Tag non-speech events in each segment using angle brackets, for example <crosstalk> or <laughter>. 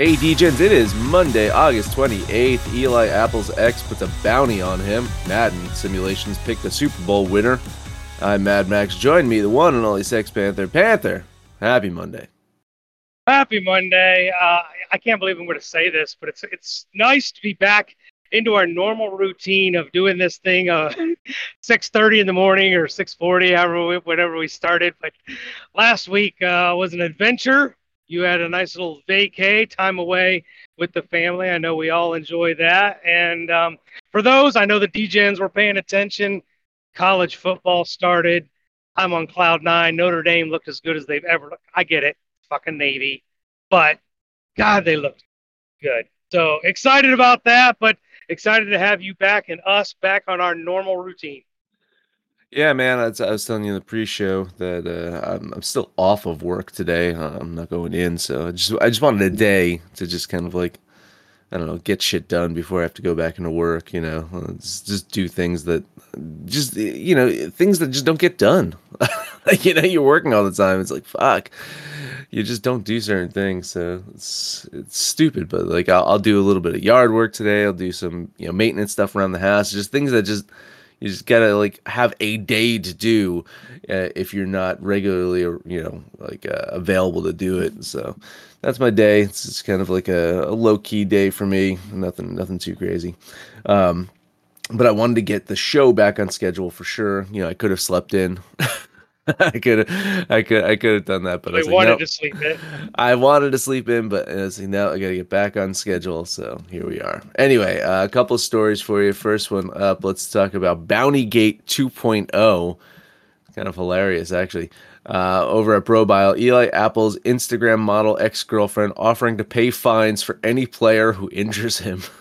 Hey DJs, it is Monday, August 28th. Eli Apple's ex puts a bounty on him. Madden Simulations picked the Super Bowl winner. I'm Mad Max. Join me, the one and only Sex Panther. Panther, happy Monday. Happy Monday. Uh, I can't believe I'm going to say this, but it's it's nice to be back into our normal routine of doing this thing uh <laughs> 6:30 in the morning or 6:40 however we, whenever we started but last week uh, was an adventure you had a nice little vacay time away with the family. I know we all enjoy that. And um, for those, I know the DJs were paying attention. College football started. I'm on cloud nine. Notre Dame looked as good as they've ever looked. I get it, fucking Navy, but God, they looked good. So excited about that, but excited to have you back and us back on our normal routine. Yeah, man. I was, telling you in the pre-show that uh, I'm, I'm still off of work today. Uh, I'm not going in, so I just I just wanted a day to just kind of like I don't know get shit done before I have to go back into work. You know, uh, just, just do things that just you know things that just don't get done. like <laughs> you know, you're working all the time. It's like fuck. You just don't do certain things, so it's it's stupid. But like I'll, I'll do a little bit of yard work today. I'll do some you know maintenance stuff around the house. Just things that just you just gotta like have a day to do uh, if you're not regularly, you know, like uh, available to do it. So that's my day. It's just kind of like a, a low key day for me. Nothing, nothing too crazy. Um, but I wanted to get the show back on schedule for sure. You know, I could have slept in. <laughs> <laughs> I could I could I could have done that, but I, I like, wanted to sleep in. I wanted to sleep in, but I was like, no, I gotta get back on schedule. So here we are. Anyway, uh, a couple of stories for you. First one up, let's talk about Bounty Gate 2.0. Kind of hilarious, actually. Uh, over at BroBible, Eli Apple's Instagram model ex girlfriend offering to pay fines for any player who injures him. <laughs>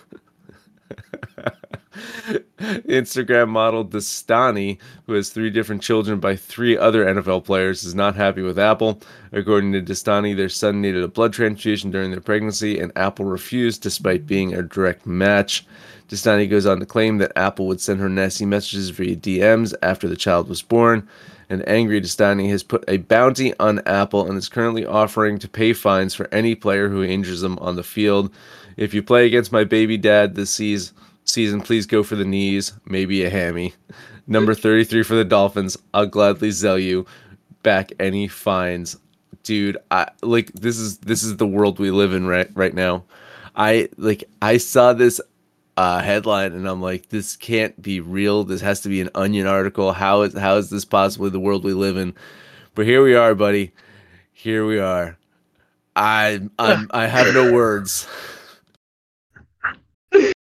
Instagram model Destani, who has three different children by three other NFL players, is not happy with Apple. According to Destani, their son needed a blood transfusion during their pregnancy, and Apple refused despite being a direct match. Destani goes on to claim that Apple would send her nasty messages via DMs after the child was born. An angry Destani has put a bounty on Apple and is currently offering to pay fines for any player who injures them on the field. If you play against my baby dad this season, season, please go for the knees, maybe a hammy. Number 33 for the Dolphins. I'll gladly sell you back any fines. Dude, I like this is this is the world we live in right right now. I like I saw this uh, headline and I'm like, this can't be real. This has to be an onion article. How is how is this possibly the world we live in? But here we are, buddy. Here we are. I I'm I have no words.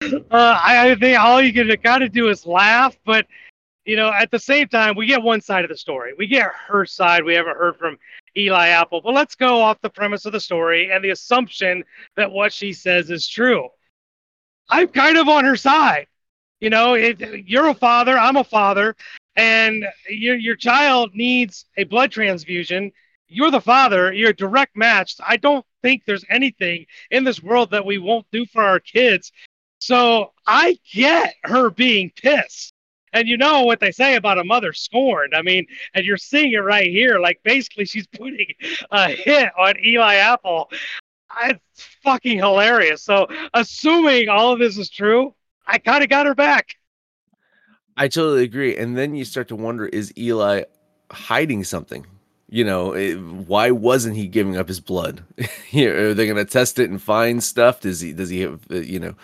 Uh, I, I think all you can kind of do is laugh, but you know, at the same time, we get one side of the story. We get her side. We haven't heard from Eli Apple, but let's go off the premise of the story and the assumption that what she says is true. I'm kind of on her side. You know, it, you're a father, I'm a father, and your your child needs a blood transfusion. You're the father. You're a direct matched. I don't think there's anything in this world that we won't do for our kids so I get her being pissed. And you know what they say about a mother scorned. I mean, and you're seeing it right here. Like basically, she's <laughs> putting a hit on Eli Apple. It's fucking hilarious. So, assuming all of this is true, I kind of got her back. I totally agree. And then you start to wonder: Is Eli hiding something? You know, it, why wasn't he giving up his blood? <laughs> are they going to test it and find stuff? Does he? Does he have? Eh, you know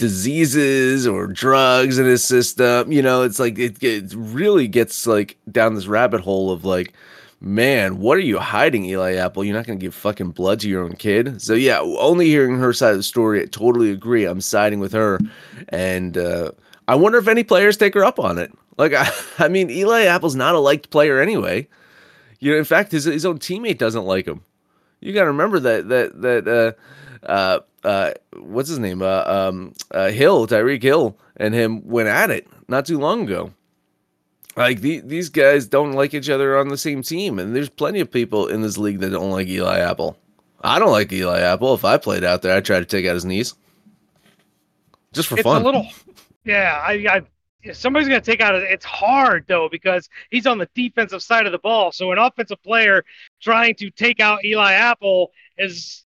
diseases or drugs in his system. You know, it's like it, it really gets like down this rabbit hole of like, man, what are you hiding, Eli Apple? You're not going to give fucking blood to your own kid. So yeah, only hearing her side of the story, I totally agree. I'm siding with her, and uh, I wonder if any players take her up on it. Like, <laughs> I, I mean, Eli Apple's not a liked player anyway. You know, in fact, his his own teammate doesn't like him. You got to remember that that that uh, uh, uh, what's his name? Uh, um, uh, Hill, Tyreek Hill, and him went at it not too long ago. Like the, these guys don't like each other on the same team, and there's plenty of people in this league that don't like Eli Apple. I don't like Eli Apple. If I played out there, I'd try to take out his knees, just for it's fun. a little, yeah. I, I somebody's going to take out. It's hard though because he's on the defensive side of the ball. So an offensive player trying to take out Eli Apple is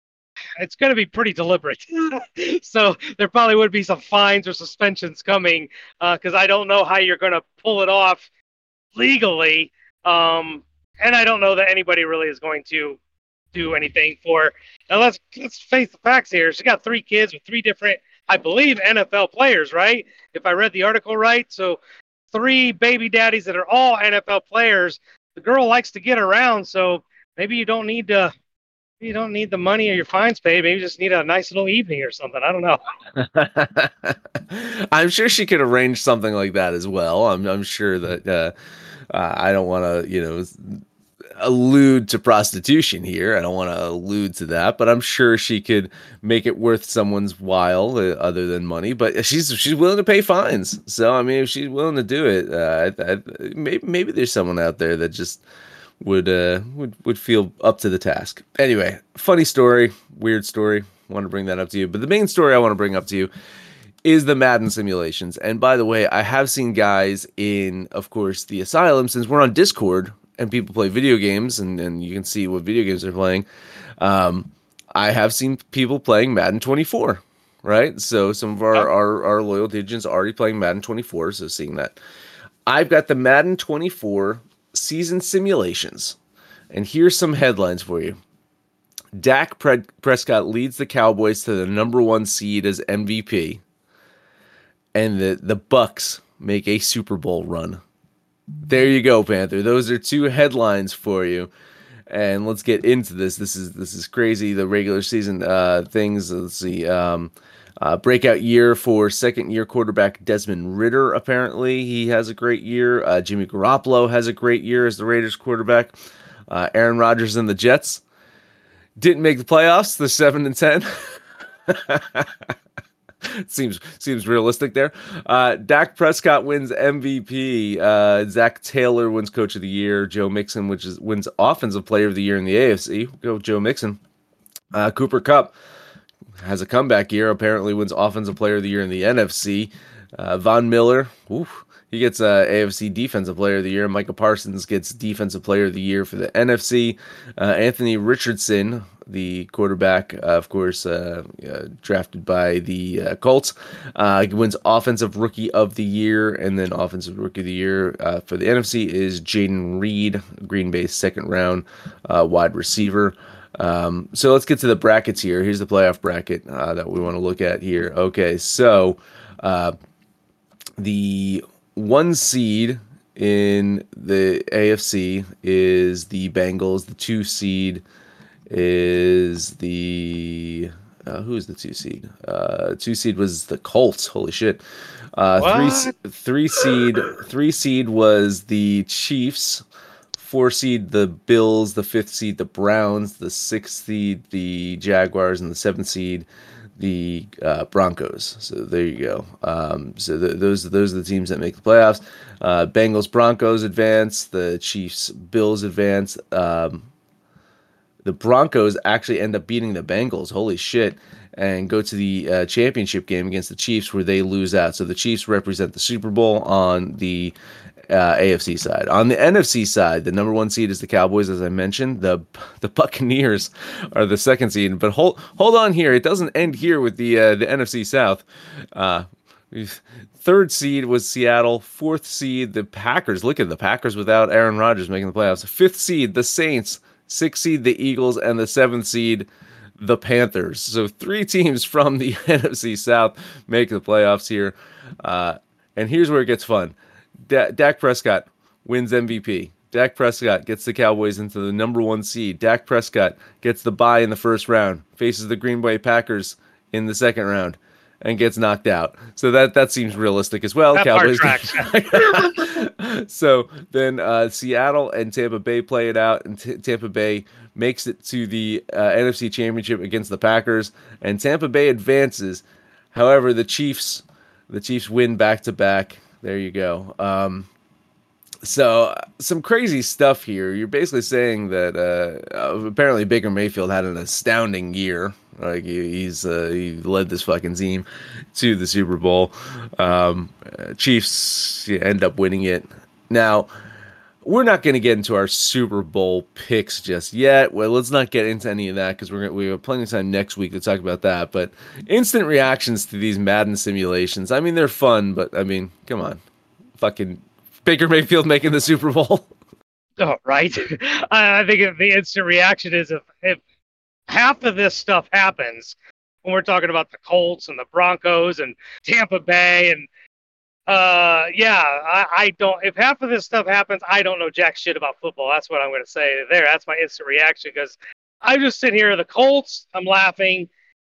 it's going to be pretty deliberate. <laughs> so there probably would be some fines or suspensions coming because uh, I don't know how you're going to pull it off legally. Um, and I don't know that anybody really is going to do anything for. Now let's let's face the facts here. She got three kids with three different, I believe, NFL players, right? If I read the article right, so three baby daddies that are all NFL players. The girl likes to get around, so maybe you don't need to you don't need the money or your fines paid. Maybe you just need a nice little evening or something. I don't know. <laughs> I'm sure she could arrange something like that as well. I'm, I'm sure that uh, uh, I don't want to, you know, allude to prostitution here. I don't want to allude to that, but I'm sure she could make it worth someone's while, uh, other than money. But she's she's willing to pay fines. So I mean, if she's willing to do it, uh, I, I, maybe maybe there's someone out there that just would uh would would feel up to the task. Anyway, funny story, weird story. Want to bring that up to you, but the main story I want to bring up to you is the Madden simulations. And by the way, I have seen guys in, of course, the asylum since we're on Discord and people play video games and, and you can see what video games they're playing. Um, I have seen people playing Madden 24, right? So some of our, our, our loyal agents already playing Madden 24, so seeing that. I've got the Madden 24 season simulations. And here's some headlines for you. Dak Prescott leads the Cowboys to the number one seed as MVP, and the the Bucks make a Super Bowl run. There you go, Panther. Those are two headlines for you. And let's get into this. This is this is crazy. The regular season uh, things. Let's see. Um, uh, breakout year for second year quarterback Desmond Ridder. Apparently, he has a great year. Uh, Jimmy Garoppolo has a great year as the Raiders quarterback. Uh, Aaron Rodgers and the Jets didn't make the playoffs. The seven and ten. <laughs> seems seems realistic there. Uh, Dak Prescott wins MVP. Uh, Zac Taylor wins Coach of the Year. Joe Mixon, which is wins Offensive Player of the Year in the AFC. Go Joe Mixon. Uh, Cooper Kupp has a comeback year. Apparently wins Offensive Player of the Year in the NFC. Uh, Von Miller, oof, he gets uh, AFC Defensive Player of the Year. Micah Parsons gets Defensive Player of the Year for the NFC. Uh, Anthony Richardson, the quarterback, uh, of course, uh, uh, drafted by the uh, Colts, wins Offensive Rookie of the Year. And then Offensive Rookie of the Year for the NFC is Jayden Reed, Green Bay's second round wide receiver. Um, so let's get to the brackets here. Here's the playoff bracket uh, that we want to look at here. Okay, so uh, the one seed in the AFC is the Bengals. The two seed is the uh, who's the two seed? Uh, two seed was the Colts. Holy shit! Uh, three three seed three seed was the Chiefs four seed the Bills, the fifth seed the Browns, the sixth seed the Jaguars, and the seventh seed the uh, Broncos. So there you go. Um, so the, those those are the teams that make the playoffs. Uh, Bengals Broncos advance. The Chiefs Bills advance. Um, the Broncos actually end up beating the Bengals. Holy shit! And go to the uh, championship game against the Chiefs where they lose out. So the Chiefs represent the Super Bowl on the uh, AFC side. On the NFC side, the number one seed is the Cowboys, as I mentioned. The the Buccaneers are the second seed. But hold hold on here, it doesn't end here with the uh, the NFC South. Uh, third seed was Seattle. Fourth seed, the Packers. Look at the Packers without Aaron Rodgers making the playoffs. Fifth seed, the Saints. Sixth seed, the Eagles, and the seventh seed, the Panthers. So three teams from the <laughs> NFC South make the playoffs here. Uh, and here's where it gets fun. D- Dak Prescott wins MVP. Dak Prescott gets the Cowboys into the number one seed. Dak Prescott gets the bye in the first round, faces the Green Bay Packers in the second round, and gets knocked out. So that that seems realistic as well. That Cowboys. <laughs> so then uh, Seattle and Tampa Bay play it out, and T- Tampa Bay makes it to the uh, NFC Championship against the Packers, and Tampa Bay advances. However, the Chiefs, the Chiefs win back to back. There you go. Um, so some crazy stuff here. You're basically saying that uh, uh, apparently Baker Mayfield had an astounding year. Like he, he's uh, he led this fucking team to the Super Bowl. Um, uh, Chiefs end up winning it. Now we're not going to get into our Super Bowl picks just yet. Well, let's not get into any of that because we're gonna, we have plenty of time next week to talk about that. But instant reactions to these Madden simulations. I mean, they're fun, but I mean, come on, fucking Baker Mayfield making the Super Bowl. <laughs> Oh, right. <laughs> I think the instant reaction is if, if half of this stuff happens, when we're talking about the Colts and the Broncos and Tampa Bay and uh yeah I, I don't if half of this stuff happens i don't know jack shit about football. That's what i'm going to say there. That's my instant reaction because i just sit here the colts i'm laughing.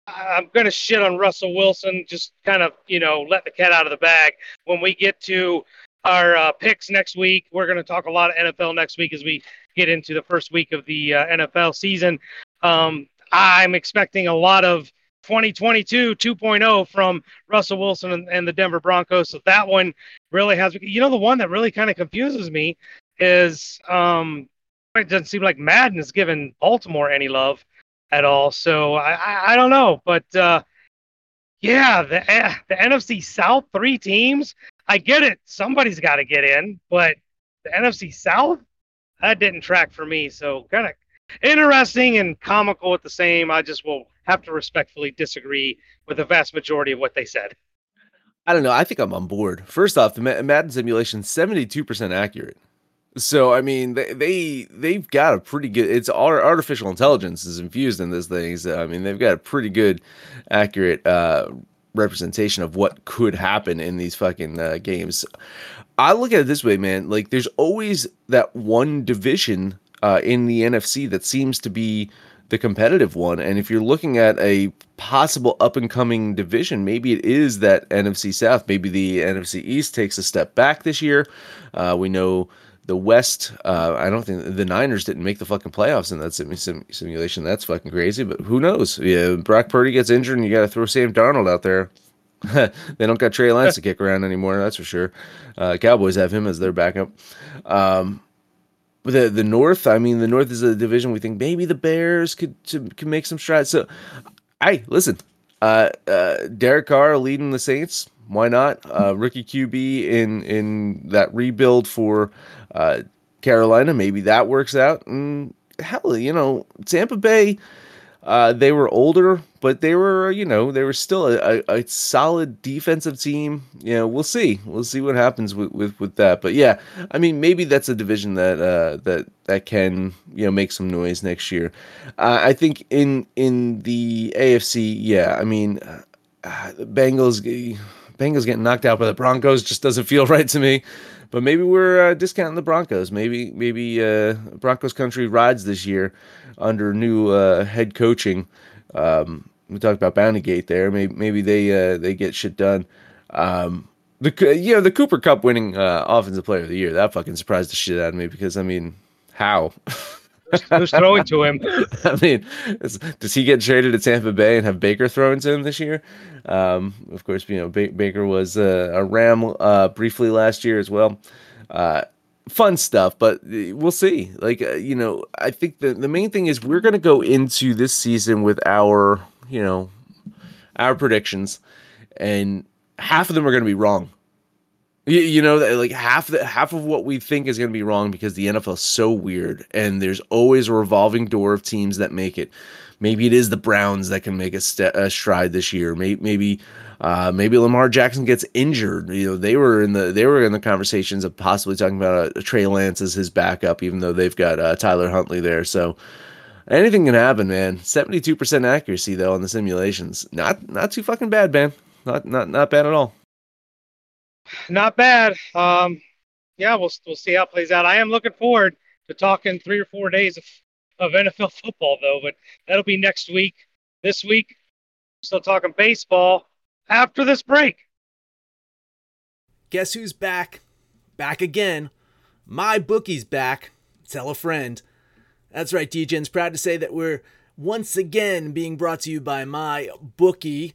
I'm going to shit on russell wilson just kind of you know let the cat out of the bag. When we get to our uh, picks next week we're going to talk a lot of nfl next week as we get into the first week of the uh, nfl season. Um, i'm expecting a lot of 2022 2.0 from Russell Wilson and, and, the Denver Broncos. So that one really has, you know, the one that really kind of confuses me is um, it doesn't seem like Madden is giving Baltimore any love at all. So I, I, I don't know, but uh, yeah, the the NFC South three teams. I get it. Somebody's got to get in, but the NFC South that didn't track for me. So kind of interesting and comical at the same. I just will have to respectfully disagree with the vast majority of what they said. I don't know. I think I'm on board. First off, the Madden simulation 72% accurate. So I mean, they they they've got a pretty good. It's artificial intelligence is infused in this thing. So, I mean, they've got a pretty good, accurate uh, representation of what could happen in these fucking uh, games. I look at it this way, man. Like, there's always that one division uh, in the NFC that seems to be the competitive one. And if you're looking at a possible up and coming division, maybe it is that NFC South. Maybe the NFC East takes a step back this year. Uh, we know the West. Uh, I don't think the Niners didn't make the fucking playoffs in that sim- sim- simulation. That's fucking crazy. But who knows? Yeah, Brock Purdy gets injured, and you got to throw Sam Darnold out there. <laughs> they don't got Trey Lance to kick around anymore. That's for sure. Uh, Cowboys have him as their backup. Um, the the North, I mean, the North is a division we think maybe the Bears could to, could make some strides. So, I listen. Uh, uh, Derek Carr leading the Saints. Why not? Uh, rookie QB in in that rebuild for uh, Carolina. Maybe that works out. And hell, you know, Tampa Bay. Uh, they were older, but they were, you know, they were still a, a, a, solid defensive team. You know, we'll see. We'll see what happens with, with, with that. But yeah, I mean, maybe that's a division that uh, that that can you know make some noise next year. Uh, I think in in the AFC, yeah, I mean, uh, the Bengals Bengals getting knocked out by the Broncos just doesn't feel <laughs> right to me. But maybe we're uh, discounting the Broncos. Maybe maybe uh, Broncos country rides this year under new uh, head coaching. Um, we talked about Bountygate there. Maybe maybe they uh, they get shit done. Um, the you know the Cooper Kupp winning uh, offensive player of the year that fucking surprised the shit out of me because I mean how. <laughs> <laughs> Who's throwing to him? <laughs> I mean, does he get traded to Tampa Bay and have Baker thrown to him this year? Um, of course, you know ba- Baker was uh, a Ram uh, briefly last year as well. Uh, fun stuff, but uh, we'll see. Like uh, you know, I think the the main thing is we're going to go into this season with our you know our predictions, and half of them are going to be wrong. You, you know, like half the half of what we think is going to be wrong because the NFL is so weird, and there's always a revolving door of teams that make it. Maybe it is the Browns that can make a, st- a stride this year. Maybe, maybe uh, maybe Lamar Jackson gets injured. You know, they were in the they were in the conversations of possibly talking about a Trey Lance as his backup, even though they've got uh, Tyler Huntley there. So Anything can happen, man. Seventy-two percent accuracy though on the simulations. Not not too fucking bad, man. Not not not bad at all. Not bad. Um, yeah, we'll we'll see how it plays out. I am looking forward to talking three or four days of, of <laughs> NFL football though, but that'll be next week. This week, still talking baseball after this break. Guess who's back? Back again. My bookie's back. Tell a friend. That's right, DJ's proud to say that we're once again being brought to you by my bookie.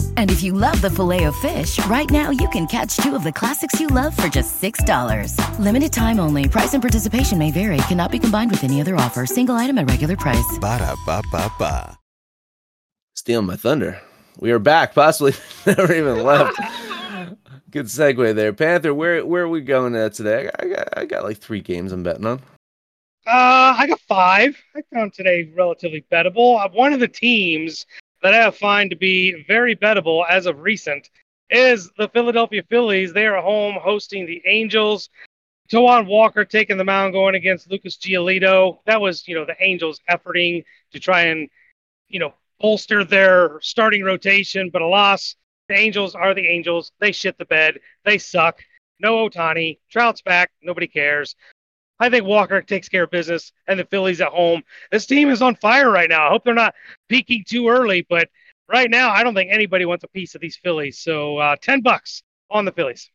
And if you love the filet of fish, right now you can catch two of the classics you love for just $6. Limited time only. Price and participation may vary. Cannot be combined with any other offer. Single item at regular price. Ba da ba ba ba. Stealing my thunder. We are back. Possibly <laughs> never even left. <laughs> Good segue there, Panther. Where where are we going at today? I got I got like three games I'm betting on. Uh, I got five. I found today relatively bettable. Uh, One of the teams that I have found to be very bettable as of recent is the Philadelphia Phillies. They are home hosting the Angels. Taijuan Walker taking the mound going against Lucas Giolito. That was, you know, the Angels efforting to try and, you know, bolster their starting rotation, but alas, the Angels are the Angels. They shit the bed. They suck. No Ohtani. Trout's back. Nobody cares. I think Walker takes care of business, and the Phillies at home. This team is on fire right now. I hope they're not peaking too early, but right now, I don't think anybody wants a piece of these Phillies. So, uh, ten bucks on the Phillies.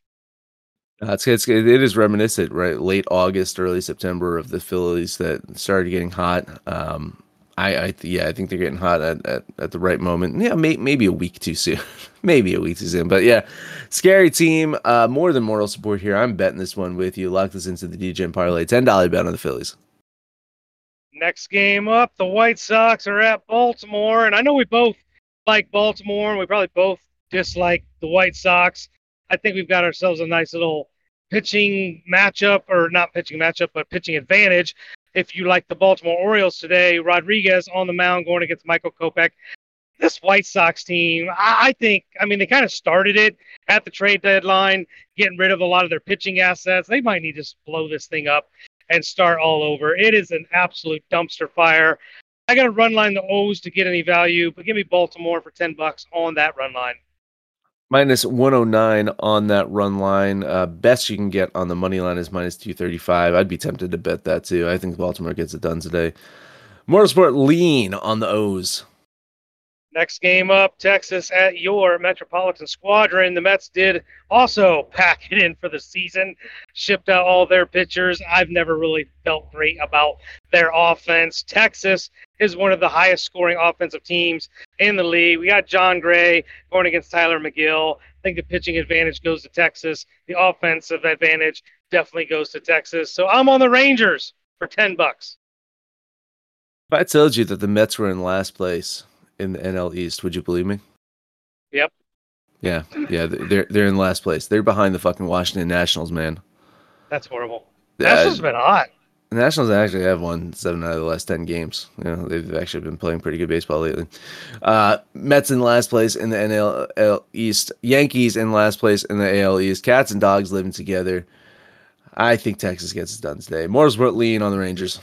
Uh, it's, it's it is reminiscent, right? Late August, early September of the Phillies that started getting hot. Um, I, I yeah, I think they're getting hot at, at, at the right moment. Yeah, may, maybe a week too soon, <laughs> maybe a week too soon. But yeah, scary team. Uh, more than moral support here. I'm betting this one with you. Lock this into the DJ parlay. Ten dollar bet on the Phillies. Next game up, the White Sox are at Baltimore, and I know we both like Baltimore, and we probably both dislike the White Sox. I think we've got ourselves a nice little pitching matchup, or not pitching matchup, but pitching advantage. If you like the Baltimore Orioles today, Rodriguez on the mound going against Michael Kopech. This White Sox team, I I think, I mean, they kind of started it at the trade deadline, getting rid of a lot of their pitching assets. They might need to blow this thing up and start all over. It is an absolute dumpster fire. I got to run line the O's to get any value, but give me Baltimore for 10 bucks on that run line. Minus 109 on that run line. Uh, best you can get on the money line is minus 235. I'd be tempted to bet that too. I think Baltimore gets it done today. Motorsport lean on the O's. Next game up, Texas at your Metropolitan Squadron. The Mets did also pack it in for the season, shipped out all their pitchers. I've never really felt great about their offense. Texas is one of the highest scoring offensive teams in the league. We got Jon Gray going against Tylor Megill. I think the pitching advantage goes to Texas. The offensive advantage definitely goes to Texas. So I'm on the Rangers for 10 bucks. If I told you that the Mets were in last place in the NL East, would you believe me? Yep. Yeah, yeah, they're they're in last place. They're behind the fucking Washington Nationals, man. That's horrible. Yeah, Nationals been hot. The Nationals actually have won seven out of the last ten games. You know, they've actually been playing pretty good baseball lately. Uh, Mets in last place in the NL East. Yankees in last place in the AL East. Cats and dogs living together. I think Texas gets it done today. Motorsport lean on the Rangers.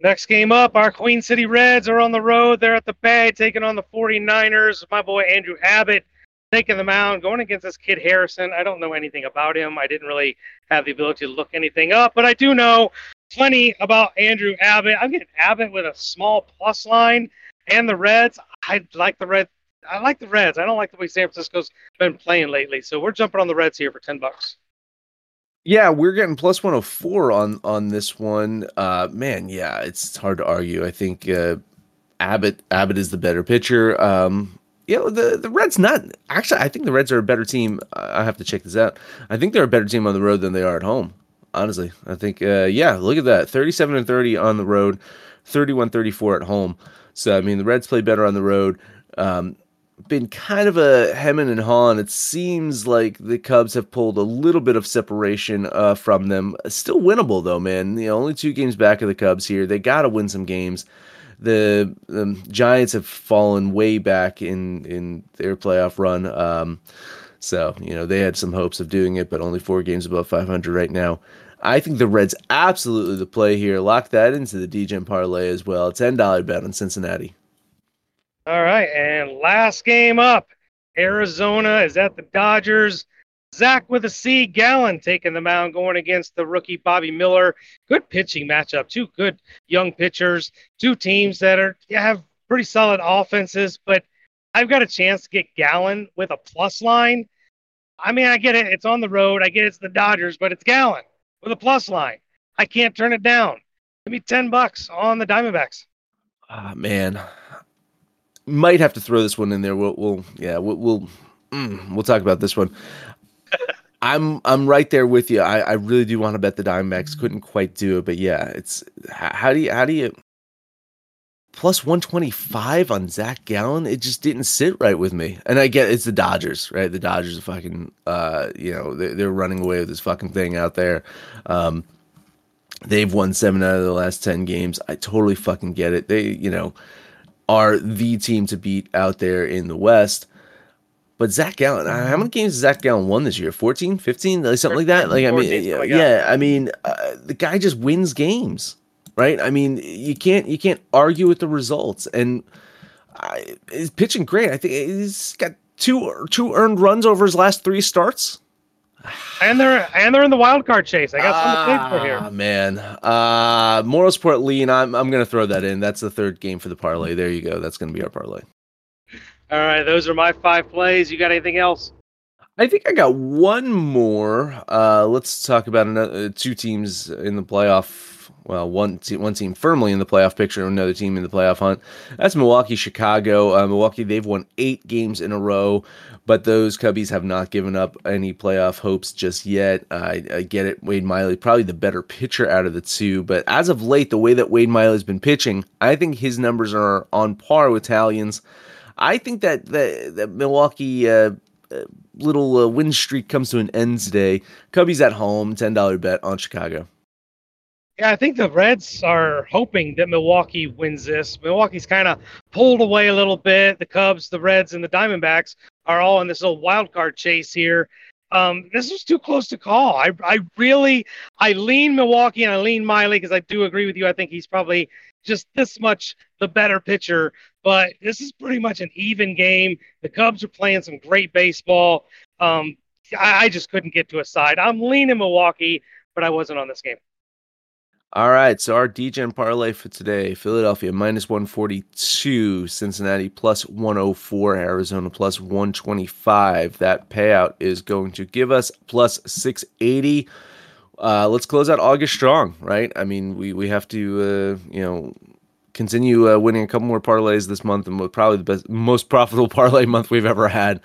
Next game up, our Queen City Reds are on the road. They're at the Bay taking on the 49ers. My boy Andrew Abbott taking the mound, going against this kid Harrison. I don't know anything about him. I didn't really have the ability to look anything up, but I do know plenty about Andrew Abbott. I'm getting Abbott with a small plus line and the Reds. I like the Reds. I like the Reds. I don't like the way San Francisco's been playing lately. So we're jumping on the Reds here for 10 bucks. Yeah, we're getting plus 104 on on this one. Uh man, yeah, it's hard to argue. I think uh Abbott Abbott is the better pitcher. Um you know the the Reds not actually. I think the Reds are a better team. I have to check this out. I think they're a better team on the road than they are at home. Honestly, I think uh, yeah. Look at that, thirty-seven and thirty on the road, 31-34 at home. So I mean, the Reds play better on the road. Um, been kind of a hemming and hawing. It seems like the Cubs have pulled a little bit of separation uh, from them. Still winnable though, man. You know, only two games back of the Cubs here. They got to win some games the, the Giants have fallen way back in in their playoff run. Um, so you know they had some hopes of doing it, but only four games above 500 right now. I think the Reds absolutely the play here. Lock that into the DGen parlay as well. Ten dollar bet on Cincinnati. All right, and last game up, Arizona is at the Dodgers. Zac with a C, Gallen taking the mound, going against the rookie Bobby Miller. Good pitching matchup. Two good young pitchers, two teams that are have pretty solid offenses, but I've got a chance to get Gallen with a plus line. I mean, I get it. It's on the road. I get it's the Dodgers, but it's Gallen with a plus line. I can't turn it down. Give me 10 bucks on the Diamondbacks. Ah, oh, man. Might have to throw this one in there. We'll, we'll yeah, we'll, we'll, mm, we'll talk about this one. <laughs> I'm I'm right there with you. I, I really do want to bet the Diamondbacks. Couldn't quite do it, but yeah, it's how do you how do you plus 125 on Zac Gallen? It just didn't sit right with me. And I get it's the Dodgers, right? The Dodgers are fucking uh, you know, they're, they're running away with this fucking thing out there. Um, they've won seven out of the last 10 games. I totally fucking get it. They, you know, are the team to beat out there in the West. But Zac Gallen, uh, how many games has Zac Gallen won this year? 14, 15, like something like that. Like I mean, yeah, yeah, I mean, uh, the guy just wins games, right? I mean, you can't you can't argue with the results, and I, he's pitching great. I think he's got two two earned runs over his last three starts. And they're and they're in the wild card chase. I got some to play for here. Ah, man, uh, Motorsport lean. I'm I'm gonna throw that in. That's the third game for the parlay. There you go. That's gonna be our parlay. All right, those are my five plays. You got anything else? I think I got one more. Uh, let's talk about another, uh, two teams in the playoff. Well, one team, one team firmly in the playoff picture, and another team in the playoff hunt. That's Milwaukee, Chicago. Uh, Milwaukee, they've won eight games in a row, but those Cubbies have not given up any playoff hopes just yet. I, I get it. Wade Miley, probably the better pitcher out of the two, but as of late, the way that Wade Miley's been pitching, I think his numbers are on par with Taillon's. I think that the, the Milwaukee uh, uh, little uh, win streak comes to an end today. Cubbies at home, ten dollar bet on Chicago. Yeah, I think the Reds are hoping that Milwaukee wins this. Milwaukee's kind of pulled away a little bit. The Cubs, the Reds, and the Diamondbacks are all in this little wild card chase here. Um, this is too close to call. I, I really, I lean Milwaukee and I lean Miley because I do agree with you. I think he's probably just this much the better pitcher. But this is pretty much an even game. The Cubs are playing some great baseball. Um, I, I just couldn't get to a side. I'm leaning Milwaukee, but I wasn't on this game. All right, so our DGen parlay for today Philadelphia minus 142, Cincinnati plus 104, Arizona plus 125. That payout is going to give us plus 680. Uh, let's close out August strong, right? I mean, we, we have to, uh, you know, continue uh, winning a couple more parlays this month, and probably the best, most profitable <laughs> parlay month we've ever had.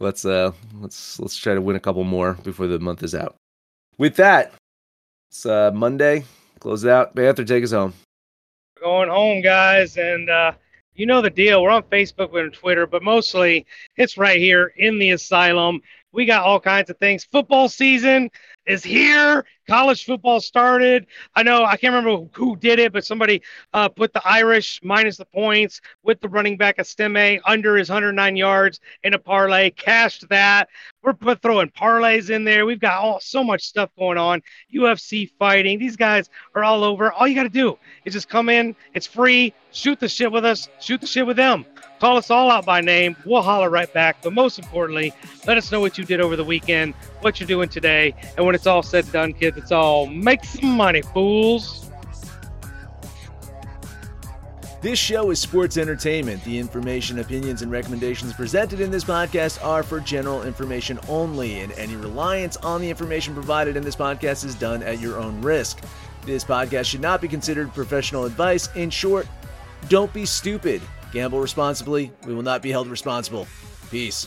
Let's uh, let's let's try to win a couple more before the month is out. With that, it's uh, Monday. Close it out. Panther, take us home. Going home, guys, and uh, you know the deal. We're on Facebook, we're on Twitter, but mostly it's right here in the asylum. We got all kinds of things. Football season is here. College football started. I know I can't remember who did it, but somebody uh, put the Irish minus the points with the running back Estime under his 109 yards in a parlay. Cashed that. We're put, throwing parlays in there. We've got all so much stuff going on. UFC fighting. These guys are all over. All you got to do is just come in. It's free. Shoot the shit with us. Shoot the shit with them. Call us all out by name. We'll holler right back. But most importantly, let us know what you did over the weekend, what you're doing today. And when it's all said and done, kids, it's all make some money, fools. This show is sports entertainment. The information, opinions, and recommendations presented in this podcast are for general information only, and any reliance on the information provided in this podcast is done at your own risk. This podcast should not be considered professional advice. In short, don't be stupid. Gamble responsibly. We will not be held responsible. Peace.